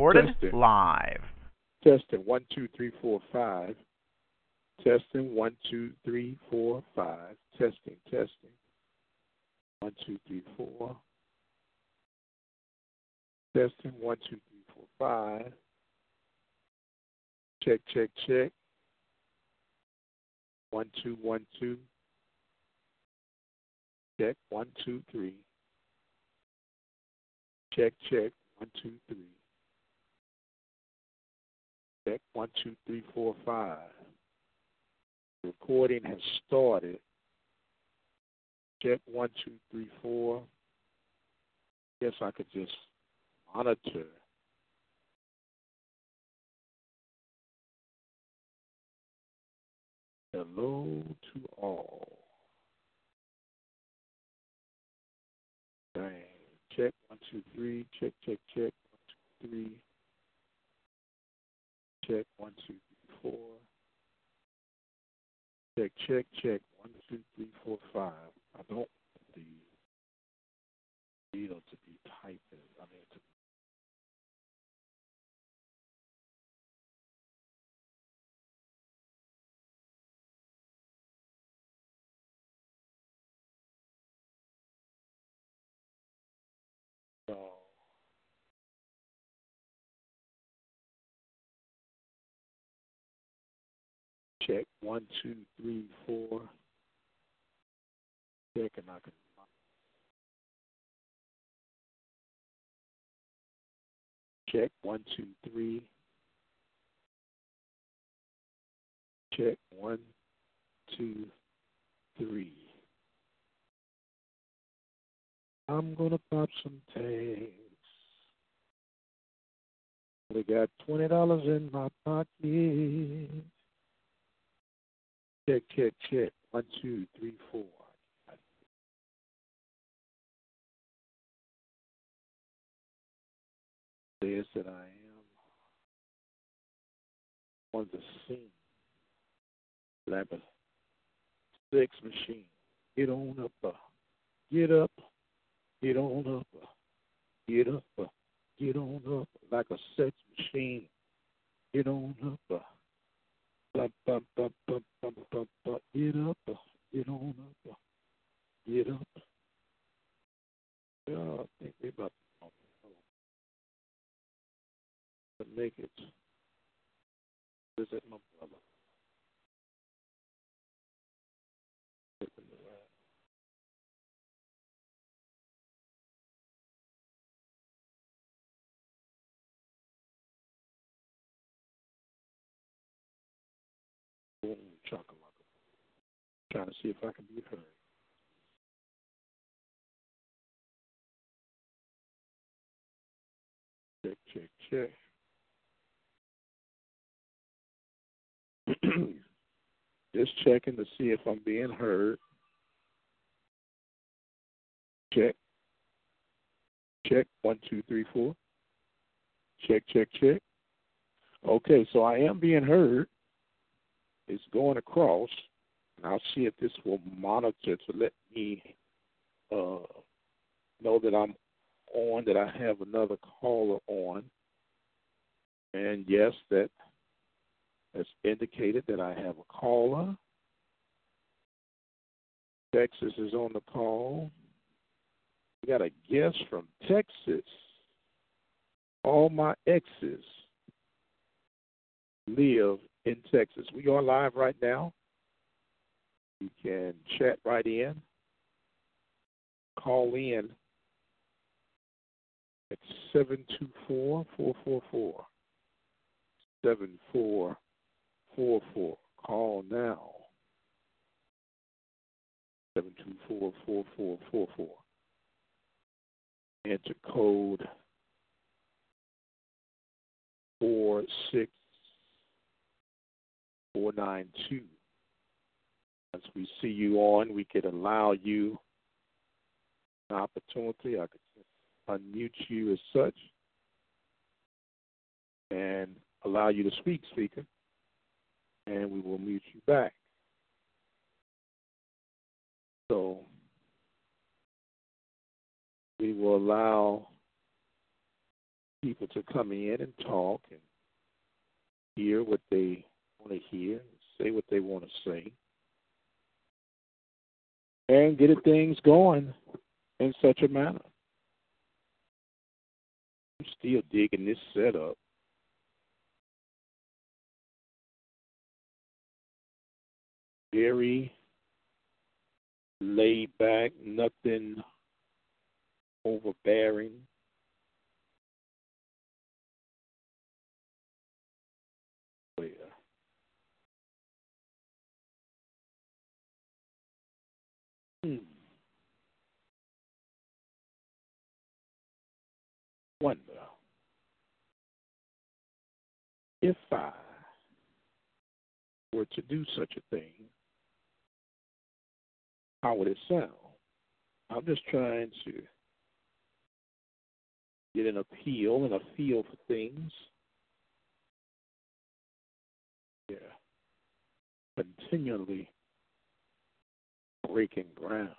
Recorded Testing. live. Testing one two three four five. Testing one two three four five. Testing testing. One two three four. Testing one two three four five. Check check check. One two one two. Check one two three. Check check one two Check one, two, three, four, five. Recording has started. Check one, two, three, four. Guess I could just monitor. Hello to all. Dang. Check one, two, three. Check, check, check. One, two, three. Check one, two, three, four. Check, check, check. One, two, three, four, five. I don't want the to be check one, two, three, four. Check and I can check one, two, three. Check one, two, three. I'm gonna pop some tags. Only got twenty dollars in my pocket. Check, check, check. One, two, three, four. Says that I am on the scene. Like a sex machine. Get on up, uh, get up, get on up, uh, get up, uh, get on up like a sex machine. Get on up, uh, bump, bump, bump, bump, bump, bump, bump. Get up, get on up, get up. Yeah, I think we about to make it. Visit my brother. Trying to see if I can be heard. Check, check, check. Just checking to see if I'm being heard. Check. Check. One, two, three, four. Check, check, check. Okay, so I am being heard. It's going across, and I'll see if this will monitor to let me uh, know that I'm on, that I have another caller on. And yes, that has indicated that I have a caller. Texas is on the call. We got a guest from Texas. All my exes live in Texas. We are live right now. You can chat right in, call in at 724 444 7444. Call now. four four four four four. Enter code four six four nine two. As we see you on, we could allow you an opportunity. I could unmute you as such and allow you to speak, speaker, and we will mute you back. So we will allow people to come in and talk and hear what they want to hear, say what they want to say, and get things going in such a manner. I'm still digging this setup. Very laid back, nothing overbearing. Wonder if I were to do such a thing, how would it sound? I'm just trying to get an appeal and a feel for things. Yeah. Continually breaking ground,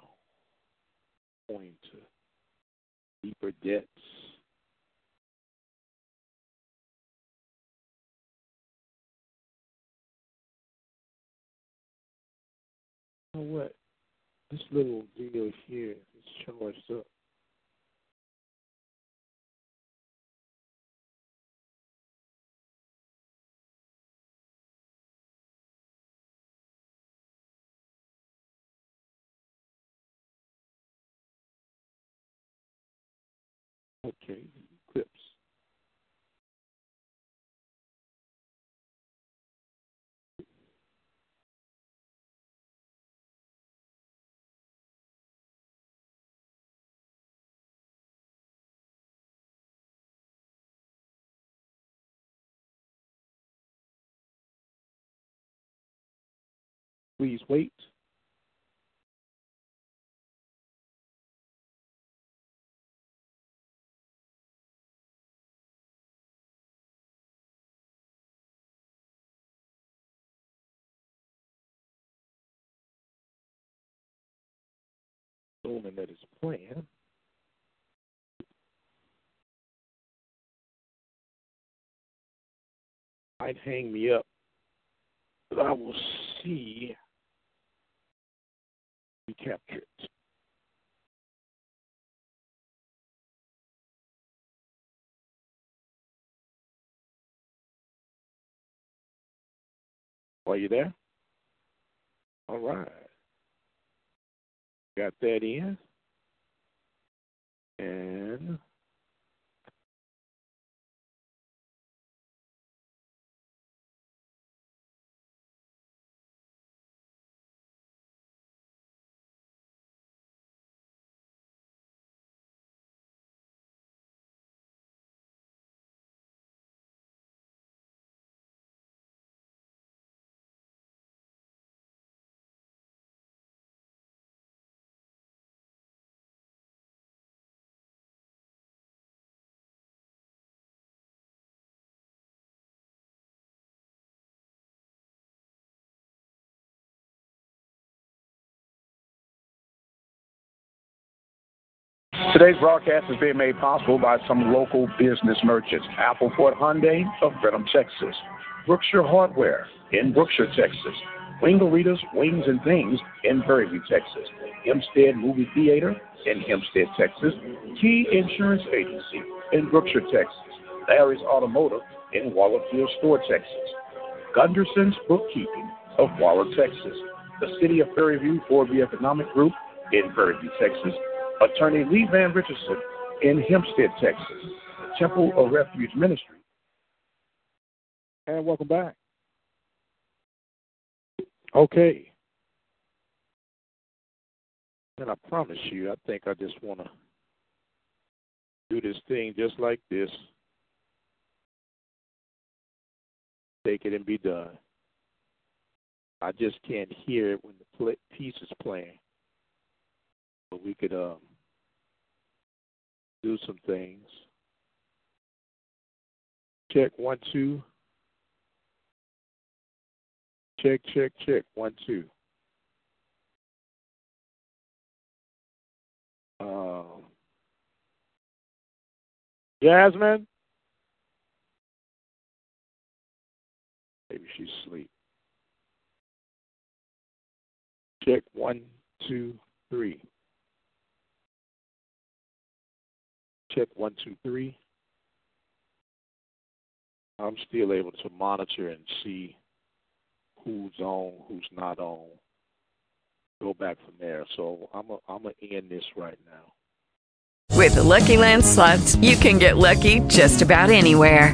going to deeper depths. Know what? This little deal here is charged up. Okay, Please wait. Assuming that it's playing. Might hang me up, but I will see. We capture it. Are you there? All right. Got that in. And Today's broadcast is being made possible by some local business merchants. Applefort Hyundai of Brenham, Texas. Brookshire Hardware in Brookshire, Texas. Wingaritas, Wings and Things in Prairie Texas. Hempstead Movie Theater in Hempstead, Texas. Key Insurance Agency in Brookshire, Texas. Larry's Automotive in Wallerfield Store, Texas. Gunderson's Bookkeeping of Waller, Texas. The City of Prairie View 4B Economic Group in Prairie View, Texas. Attorney Lee Van Richardson in Hempstead, Texas. Temple of Refuge Ministry. And welcome back. Okay. And I promise you, I think I just want to do this thing just like this. Take it and be done. I just can't hear it when the piece is playing. But we could um, do some things. Check one, two. Check, check, check. One, two. Um, Jasmine? Maybe she's asleep. Check one, two, three. Check one, two, three. I'm still able to monitor and see who's on, who's not on. Go back from there. So I'm a, I'm gonna end this right now. With the Lucky Land slots, you can get lucky just about anywhere.